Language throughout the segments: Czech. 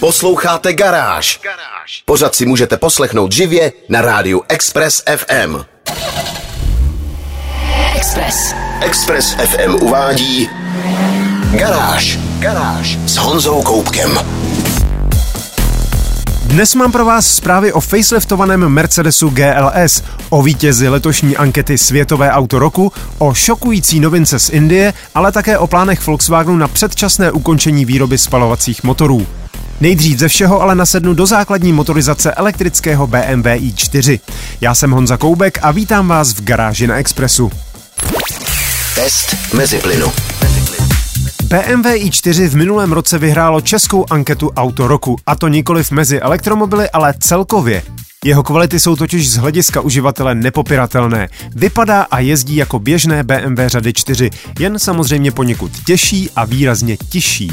Posloucháte Garáž. Pořád si můžete poslechnout živě na rádiu Express FM. Express. Express FM uvádí Garáž. Garáž s Honzou Koupkem. Dnes mám pro vás zprávy o faceliftovaném Mercedesu GLS, o vítězi letošní ankety Světové auto roku, o šokující novince z Indie, ale také o plánech Volkswagenu na předčasné ukončení výroby spalovacích motorů. Nejdřív ze všeho ale nasednu do základní motorizace elektrického BMW i4. Já jsem Honza Koubek a vítám vás v garáži na Expressu. Test mezi plynu. BMW i4 v minulém roce vyhrálo českou anketu Auto roku, a to nikoliv mezi elektromobily, ale celkově. Jeho kvality jsou totiž z hlediska uživatele nepopiratelné. Vypadá a jezdí jako běžné BMW řady 4, jen samozřejmě poněkud těžší a výrazně tižší.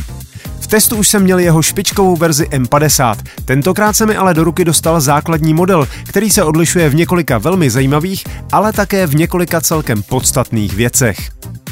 Testu už jsem měl jeho špičkovou verzi M50. Tentokrát se mi ale do ruky dostal základní model, který se odlišuje v několika velmi zajímavých, ale také v několika celkem podstatných věcech.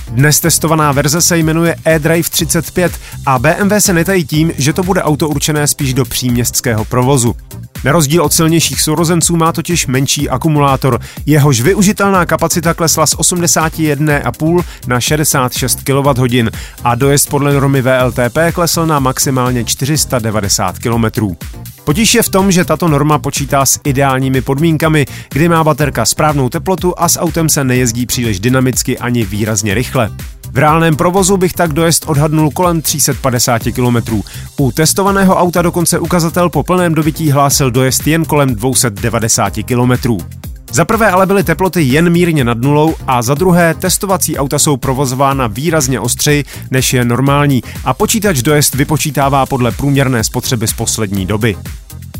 Dnes testovaná verze se jmenuje eDrive 35 a BMW se netají tím, že to bude auto určené spíš do příměstského provozu. Na rozdíl od silnějších sourozenců má totiž menší akumulátor. Jehož využitelná kapacita klesla z 81,5 na 66 kWh a dojezd podle normy VLTP klesl na maximálně 490 km. Potíž je v tom, že tato norma počítá s ideálními podmínkami, kdy má baterka správnou teplotu a s autem se nejezdí příliš dynamicky ani výrazně rychle. V reálném provozu bych tak dojezd odhadnul kolem 350 km. U testovaného auta dokonce ukazatel po plném dobití hlásil dojezd jen kolem 290 km. Za prvé ale byly teploty jen mírně nad nulou a za druhé testovací auta jsou provozována výrazně ostřeji, než je normální a počítač dojezd vypočítává podle průměrné spotřeby z poslední doby.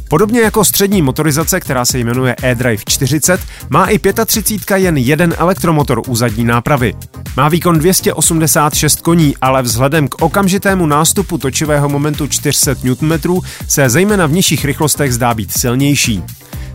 Podobně jako střední motorizace, která se jmenuje eDrive 40, má i 35 jen jeden elektromotor u zadní nápravy. Má výkon 286 koní, ale vzhledem k okamžitému nástupu točivého momentu 400 Nm se zejména v nižších rychlostech zdá být silnější.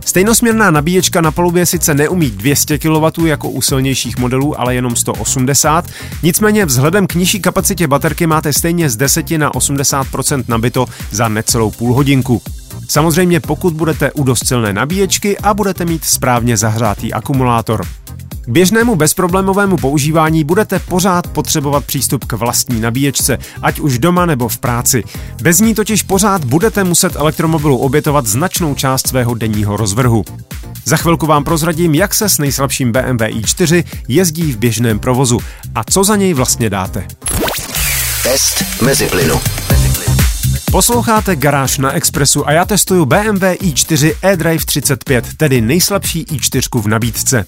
Stejnosměrná nabíječka na palubě sice neumí 200 kW jako u silnějších modelů, ale jenom 180, nicméně vzhledem k nižší kapacitě baterky máte stejně z 10 na 80% nabito za necelou půl hodinku. Samozřejmě pokud budete u dost silné nabíječky a budete mít správně zahřátý akumulátor. K běžnému bezproblémovému používání budete pořád potřebovat přístup k vlastní nabíječce, ať už doma nebo v práci. Bez ní totiž pořád budete muset elektromobilu obětovat značnou část svého denního rozvrhu. Za chvilku vám prozradím, jak se s nejslabším BMW i4 jezdí v běžném provozu a co za něj vlastně dáte. Test mezi plynu. Posloucháte Garáž na Expressu a já testuju BMW i4 eDrive 35, tedy nejslabší i4 v nabídce.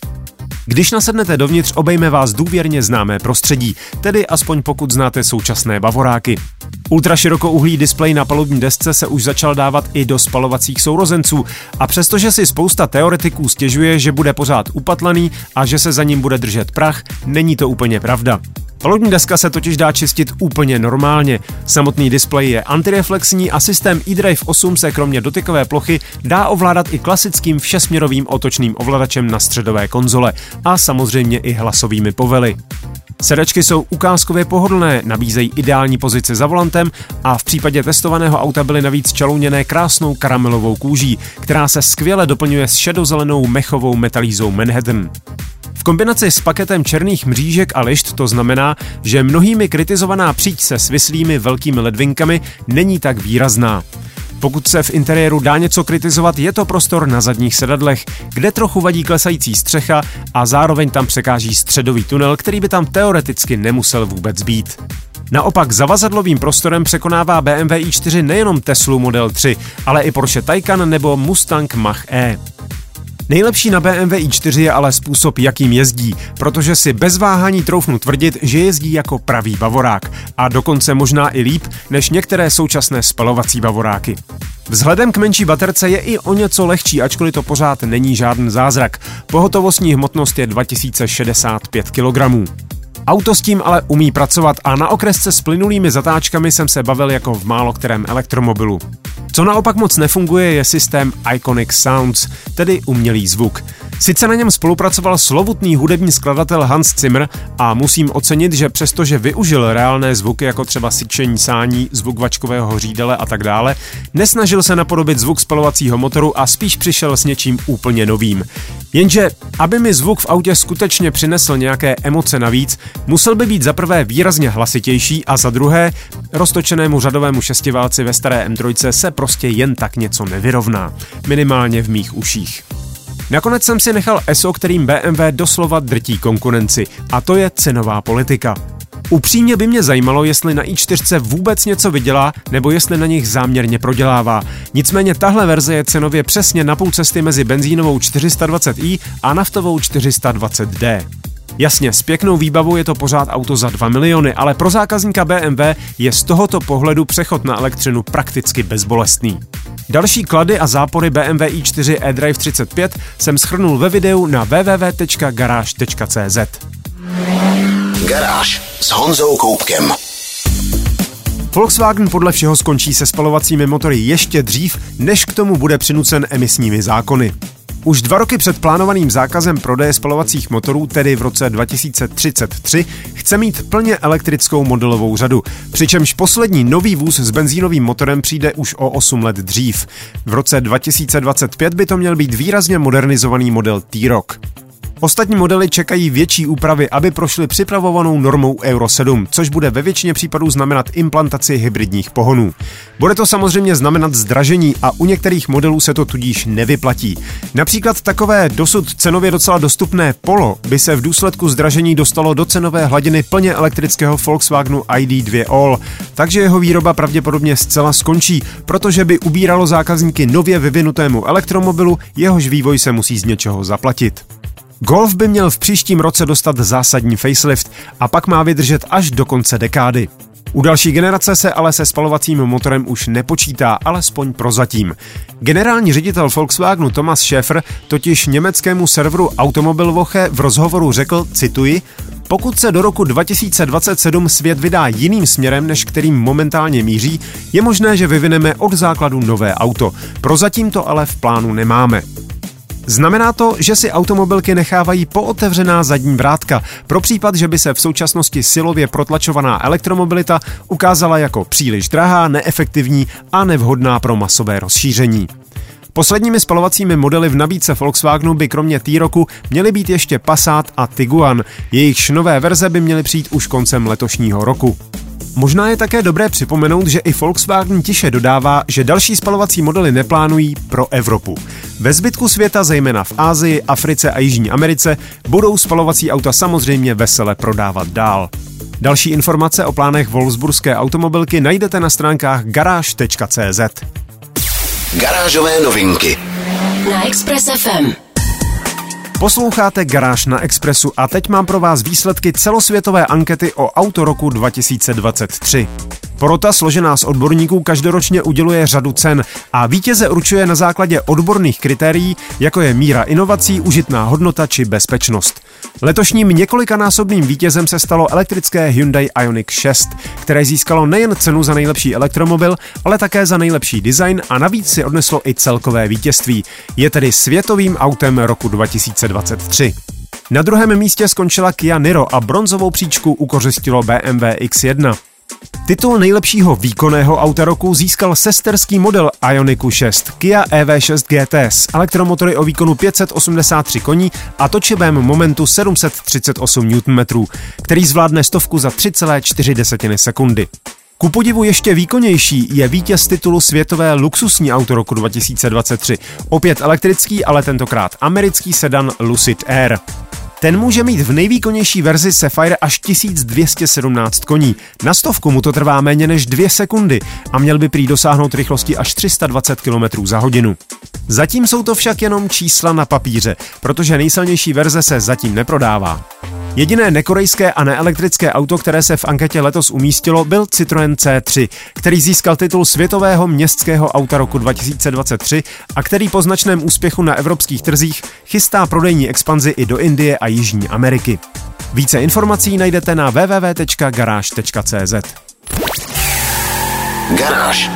Když nasednete dovnitř, obejme vás důvěrně známé prostředí, tedy aspoň pokud znáte současné bavoráky. Ultraširokouhlý displej na palubní desce se už začal dávat i do spalovacích sourozenců a přestože si spousta teoretiků stěžuje, že bude pořád upatlaný a že se za ním bude držet prach, není to úplně pravda. Palubní deska se totiž dá čistit úplně normálně. Samotný displej je antireflexní a systém eDrive 8 se kromě dotykové plochy dá ovládat i klasickým všesměrovým otočným ovladačem na středové konzole a samozřejmě i hlasovými povely. Sedačky jsou ukázkově pohodlné, nabízejí ideální pozici za volantem a v případě testovaného auta byly navíc čalouněné krásnou karamelovou kůží, která se skvěle doplňuje s šedozelenou mechovou metalízou Manhattan. V kombinaci s paketem černých mřížek a lišt to znamená, že mnohými kritizovaná příď se svislými velkými ledvinkami není tak výrazná. Pokud se v interiéru dá něco kritizovat, je to prostor na zadních sedadlech, kde trochu vadí klesající střecha a zároveň tam překáží středový tunel, který by tam teoreticky nemusel vůbec být. Naopak zavazadlovým prostorem překonává BMW i4 nejenom Tesla Model 3, ale i Porsche Taycan nebo Mustang Mach-E. Nejlepší na BMW i4 je ale způsob, jakým jezdí, protože si bez váhání troufnu tvrdit, že jezdí jako pravý bavorák a dokonce možná i líp než některé současné spalovací bavoráky. Vzhledem k menší baterce je i o něco lehčí, ačkoliv to pořád není žádný zázrak. Pohotovostní hmotnost je 2065 kg. Auto s tím ale umí pracovat a na okresce s plynulými zatáčkami jsem se bavil jako v málo kterém elektromobilu. Co naopak moc nefunguje, je systém Iconic Sounds, tedy umělý zvuk. Sice na něm spolupracoval slovutný hudební skladatel Hans Zimmer a musím ocenit, že přestože využil reálné zvuky jako třeba syčení sání, zvuk vačkového hořídele a tak dále, nesnažil se napodobit zvuk spalovacího motoru a spíš přišel s něčím úplně novým. Jenže, aby mi zvuk v autě skutečně přinesl nějaké emoce navíc, musel by být za prvé výrazně hlasitější a za druhé, roztočenému řadovému šestiválci ve staré M3 se prostě jen tak něco nevyrovná. Minimálně v mých uších. Nakonec jsem si nechal ESO, kterým BMW doslova drtí konkurenci, a to je cenová politika. Upřímně by mě zajímalo, jestli na i4 vůbec něco vydělá, nebo jestli na nich záměrně prodělává. Nicméně tahle verze je cenově přesně na půl cesty mezi benzínovou 420i a naftovou 420D. Jasně, s pěknou výbavou je to pořád auto za 2 miliony, ale pro zákazníka BMW je z tohoto pohledu přechod na elektřinu prakticky bezbolestný. Další klady a zápory BMW i4 eDrive 35 jsem schrnul ve videu na www.garage.cz. Garáž s Honzou Koupkem. Volkswagen podle všeho skončí se spalovacími motory ještě dřív, než k tomu bude přinucen emisními zákony. Už dva roky před plánovaným zákazem prodeje spalovacích motorů, tedy v roce 2033, chce mít plně elektrickou modelovou řadu, přičemž poslední nový vůz s benzínovým motorem přijde už o 8 let dřív. V roce 2025 by to měl být výrazně modernizovaný model T-Roc. Ostatní modely čekají větší úpravy, aby prošly připravovanou normou Euro 7, což bude ve většině případů znamenat implantaci hybridních pohonů. Bude to samozřejmě znamenat zdražení a u některých modelů se to tudíž nevyplatí. Například takové dosud cenově docela dostupné Polo by se v důsledku zdražení dostalo do cenové hladiny plně elektrického Volkswagenu ID2 All, takže jeho výroba pravděpodobně zcela skončí, protože by ubíralo zákazníky nově vyvinutému elektromobilu, jehož vývoj se musí z něčeho zaplatit. Golf by měl v příštím roce dostat zásadní facelift a pak má vydržet až do konce dekády. U další generace se ale se spalovacím motorem už nepočítá, alespoň prozatím. Generální ředitel Volkswagenu Thomas Schäfer totiž německému serveru Automobilwoche v rozhovoru řekl, cituji, pokud se do roku 2027 svět vydá jiným směrem, než kterým momentálně míří, je možné, že vyvineme od základu nové auto. Prozatím to ale v plánu nemáme. Znamená to, že si automobilky nechávají pootevřená zadní vrátka pro případ, že by se v současnosti silově protlačovaná elektromobilita ukázala jako příliš drahá, neefektivní a nevhodná pro masové rozšíření. Posledními spalovacími modely v nabídce Volkswagenu by kromě T-Roku měly být ještě Passat a Tiguan. Jejichž nové verze by měly přijít už koncem letošního roku. Možná je také dobré připomenout, že i Volkswagen tiše dodává, že další spalovací modely neplánují pro Evropu. Ve zbytku světa, zejména v Ázii, Africe a Jižní Americe, budou spalovací auta samozřejmě vesele prodávat dál. Další informace o plánech Wolfsburské automobilky najdete na stránkách garáž.cz. Garážové novinky na Express FM. Posloucháte Garáž na Expressu a teď mám pro vás výsledky celosvětové ankety o auto roku 2023. Porota složená z odborníků každoročně uděluje řadu cen a vítěze určuje na základě odborných kritérií, jako je míra inovací, užitná hodnota či bezpečnost. Letošním několikanásobným vítězem se stalo elektrické Hyundai Ioniq 6, které získalo nejen cenu za nejlepší elektromobil, ale také za nejlepší design a navíc si odneslo i celkové vítězství. Je tedy světovým autem roku 2023. Na druhém místě skončila Kia Niro a bronzovou příčku ukořistilo BMW X1. Titul nejlepšího výkonného auta roku získal sesterský model Ioniku 6 Kia EV6 GT s elektromotory o výkonu 583 koní a točivém momentu 738 Nm, který zvládne stovku za 3,4 sekundy. Ku podivu ještě výkonnější je vítěz titulu světové luxusní auto roku 2023. Opět elektrický, ale tentokrát americký sedan Lucid Air. Ten může mít v nejvýkonnější verzi Sapphire až 1217 koní. Na stovku mu to trvá méně než 2 sekundy a měl by prý dosáhnout rychlosti až 320 km za hodinu. Zatím jsou to však jenom čísla na papíře, protože nejsilnější verze se zatím neprodává. Jediné nekorejské a neelektrické auto, které se v anketě letos umístilo, byl Citroën C3, který získal titul světového městského auta roku 2023 a který po značném úspěchu na evropských trzích chystá prodejní expanzi i do Indie a Jižní Ameriky. Více informací najdete na www.garage.cz. Garáž.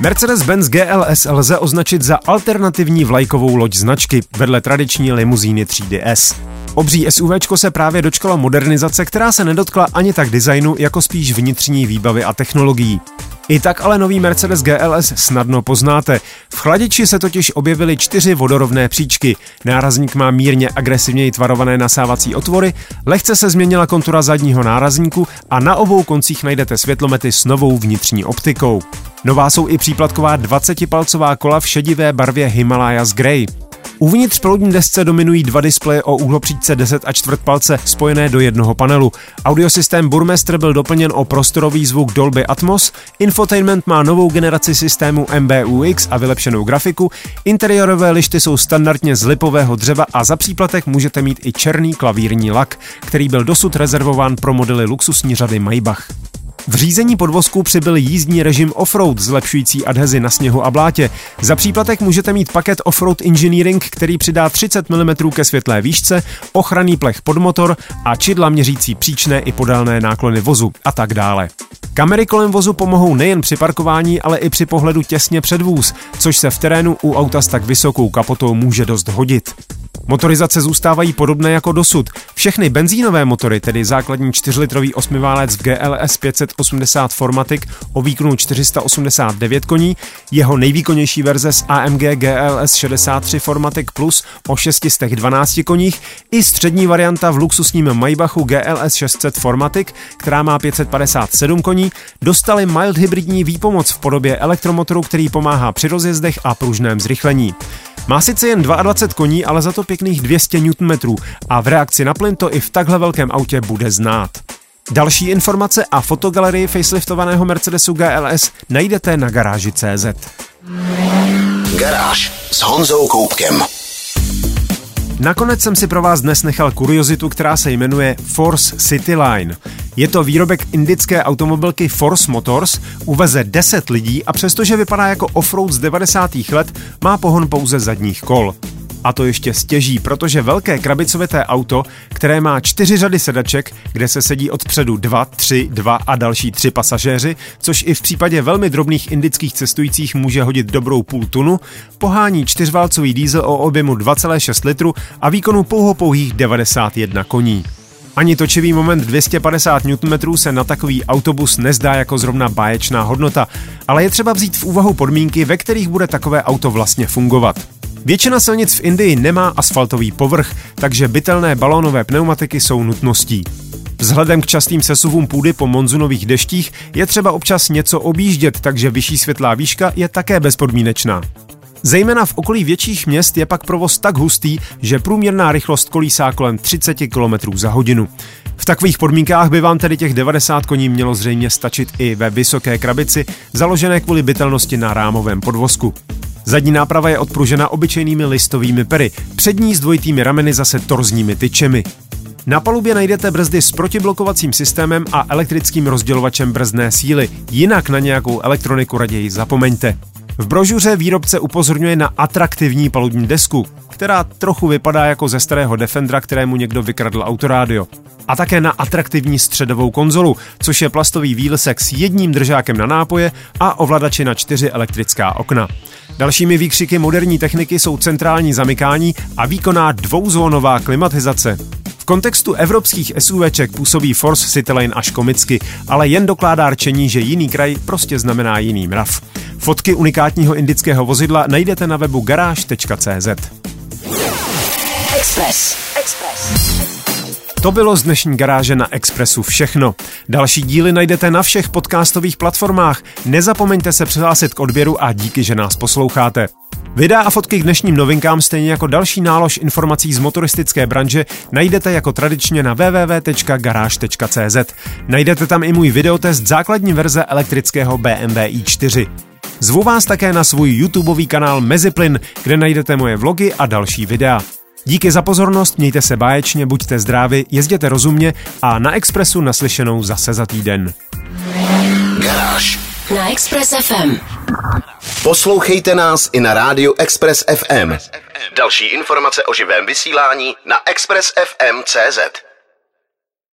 Mercedes-Benz GLS lze označit za alternativní vlajkovou loď značky vedle tradiční limuzíny třídy S. Obří SUV se právě dočkalo modernizace, která se nedotkla ani tak designu, jako spíš vnitřní výbavy a technologií. I tak ale nový Mercedes GLS snadno poznáte. V chladiči se totiž objevily čtyři vodorovné příčky. Nárazník má mírně agresivněji tvarované nasávací otvory, lehce se změnila kontura zadního nárazníku a na obou koncích najdete světlomety s novou vnitřní optikou. Nová jsou i příplatková 20-palcová kola v šedivé barvě Himalayas Grey. Uvnitř palubní desce dominují dva displeje o úhlopříčce 10 a čtvrt palce spojené do jednoho panelu. Audiosystém Burmester byl doplněn o prostorový zvuk Dolby Atmos, infotainment má novou generaci systému MBUX a vylepšenou grafiku, interiérové lišty jsou standardně z lipového dřeva a za příplatek můžete mít i černý klavírní lak, který byl dosud rezervován pro modely luxusní řady Maybach. V řízení podvozku přibyl jízdní režim offroad, zlepšující adhezi na sněhu a blátě. Za příplatek můžete mít paket Offroad Engineering, který přidá 30 mm ke světlé výšce, ochranný plech pod motor a čidla měřící příčné i podélné náklony vozu a tak dále. Kamery kolem vozu pomohou nejen při parkování, ale i při pohledu těsně před vůz, což se v terénu u auta s tak vysokou kapotou může dost hodit. Motorizace zůstávají podobné jako dosud. Všechny benzínové motory, tedy základní 4-litrový osmiválec v GLS 580 Formatic o výkonu 489 koní, jeho nejvýkonnější verze s AMG GLS 63 Formatic Plus o 612 koních i střední varianta v luxusním Maybachu GLS 600 Formatic, která má 557 koní, dostali mild hybridní výpomoc v podobě elektromotoru, který pomáhá při rozjezdech a pružném zrychlení. Má sice jen 22 koní, ale za to pěkných 200 Nm a v reakci na plyn to i v takhle velkém autě bude znát. Další informace a fotogalerii faceliftovaného Mercedesu GLS najdete na garáži CZ. Garáž s Honzou Koupkem. Nakonec jsem si pro vás dnes nechal kuriozitu, která se jmenuje Force City Line. Je to výrobek indické automobilky Force Motors, uveze 10 lidí a přestože vypadá jako offroad z 90. let, má pohon pouze zadních kol. A to ještě stěží, protože velké krabicovité auto, které má čtyři řady sedaček, kde se sedí odpředu dva, tři, dva a další tři pasažéři, což i v případě velmi drobných indických cestujících může hodit dobrou půl tunu, pohání čtyřválcový diesel o objemu 2,6 litru a výkonu pouhopouhých 91 koní. Ani točivý moment 250 Nm se na takový autobus nezdá jako zrovna báječná hodnota, ale je třeba vzít v úvahu podmínky, ve kterých bude takové auto vlastně fungovat. Většina silnic v Indii nemá asfaltový povrch, takže bytelné balónové pneumatiky jsou nutností. Vzhledem k častým sesuvům půdy po monzunových deštích je třeba občas něco objíždět, takže vyšší světlá výška je také bezpodmínečná. Zejména v okolí větších měst je pak provoz tak hustý, že průměrná rychlost kolísá kolem 30 km za hodinu. V takových podmínkách by vám tedy těch 90 koní mělo zřejmě stačit i ve vysoké krabici, založené kvůli bytelnosti na rámovém podvozku. Zadní náprava je odpružena obyčejnými listovými pery, přední s dvojitými rameny zase torzními tyčemi. Na palubě najdete brzdy s protiblokovacím systémem a elektrickým rozdělovačem brzdné síly, jinak na nějakou elektroniku raději zapomeňte. V brožuře výrobce upozorňuje na atraktivní palubní desku, která trochu vypadá jako ze starého Defendera, kterému někdo vykradl autorádio. A také na atraktivní středovou konzolu, což je plastový výlsek s jedním držákem na nápoje a ovladači na čtyři elektrická okna. Dalšími výkřiky moderní techniky jsou centrální zamykání a výkonná dvouzónová klimatizace. V kontextu evropských SUVček působí Force Citylane až komicky, ale jen dokládá rčení, že jiný kraj prostě znamená jiný mrav. Fotky unikátního indického vozidla najdete na webu garáž.cz. Express. Express. To bylo z dnešní garáže na Expressu všechno. Další díly najdete na všech podcastových platformách. Nezapomeňte se přihlásit k odběru a díky, že nás posloucháte. Videa a fotky k dnešním novinkám, stejně jako další nálož informací z motoristické branže, najdete jako tradičně na www.garage.cz. Najdete tam i můj videotest základní verze elektrického BMW i4. Zvu vás také na svůj YouTubeový kanál Meziplyn, kde najdete moje vlogy a další videa. Díky za pozornost, mějte se báječně, buďte zdraví, jezděte rozumně a na Expressu naslyšenou zase za týden. Garáž na Express FM. Poslouchejte nás i na rádiu Express FM. Další informace o živém vysílání na expressfm.cz.